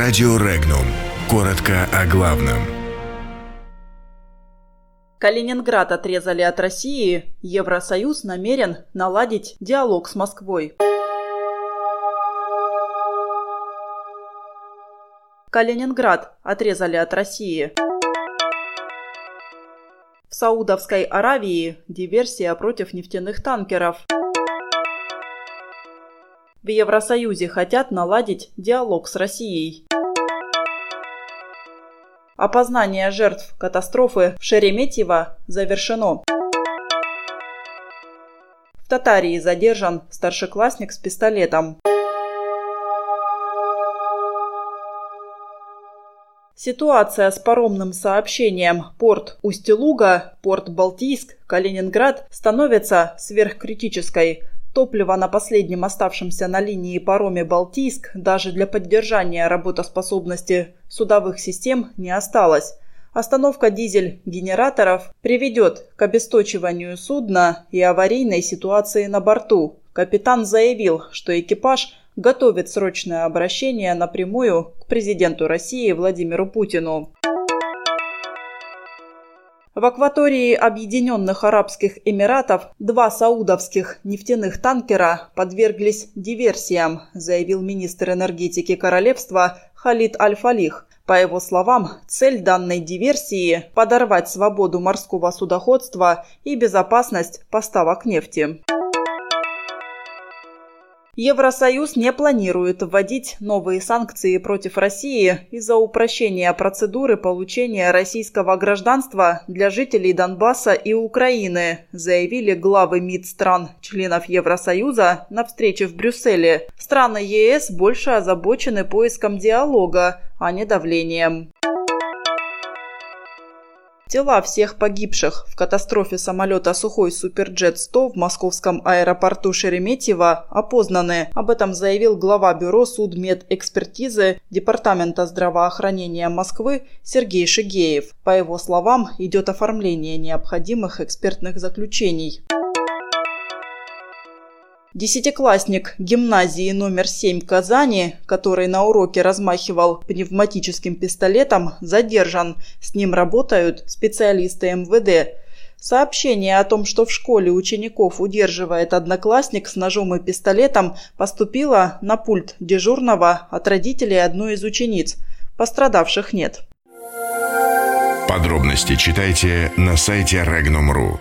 Радио Регнум. Коротко о главном. Калининград отрезали от России. Евросоюз намерен наладить диалог с Москвой. Калининград отрезали от России. В Саудовской Аравии диверсия против нефтяных танкеров. В Евросоюзе хотят наладить диалог с Россией. Опознание жертв катастрофы в Шереметьево завершено. В Татарии задержан старшеклассник с пистолетом. Ситуация с паромным сообщением порт Усть-Луга, порт Балтийск, Калининград становится сверхкритической. Топлива на последнем оставшемся на линии пароме «Балтийск» даже для поддержания работоспособности судовых систем не осталось. Остановка дизель-генераторов приведет к обесточиванию судна и аварийной ситуации на борту. Капитан заявил, что экипаж готовит срочное обращение напрямую к президенту России Владимиру Путину. В акватории Объединенных Арабских Эмиратов два саудовских нефтяных танкера подверглись диверсиям, заявил министр энергетики королевства Халид Аль-Фалих. По его словам, цель данной диверсии – подорвать свободу морского судоходства и безопасность поставок нефти. Евросоюз не планирует вводить новые санкции против России из-за упрощения процедуры получения российского гражданства для жителей Донбасса и Украины, заявили главы МИД стран, членов Евросоюза, на встрече в Брюсселе. Страны ЕС больше озабочены поиском диалога, а не давлением. Тела всех погибших в катастрофе самолета «Сухой Суперджет-100» в московском аэропорту Шереметьево опознаны. Об этом заявил глава бюро судмедэкспертизы Департамента здравоохранения Москвы Сергей Шигеев. По его словам, идет оформление необходимых экспертных заключений. Десятиклассник гимназии номер 7 Казани, который на уроке размахивал пневматическим пистолетом, задержан. С ним работают специалисты МВД. Сообщение о том, что в школе учеников удерживает одноклассник с ножом и пистолетом, поступило на пульт дежурного от родителей одной из учениц. Пострадавших нет. Подробности читайте на сайте Regnum.ru.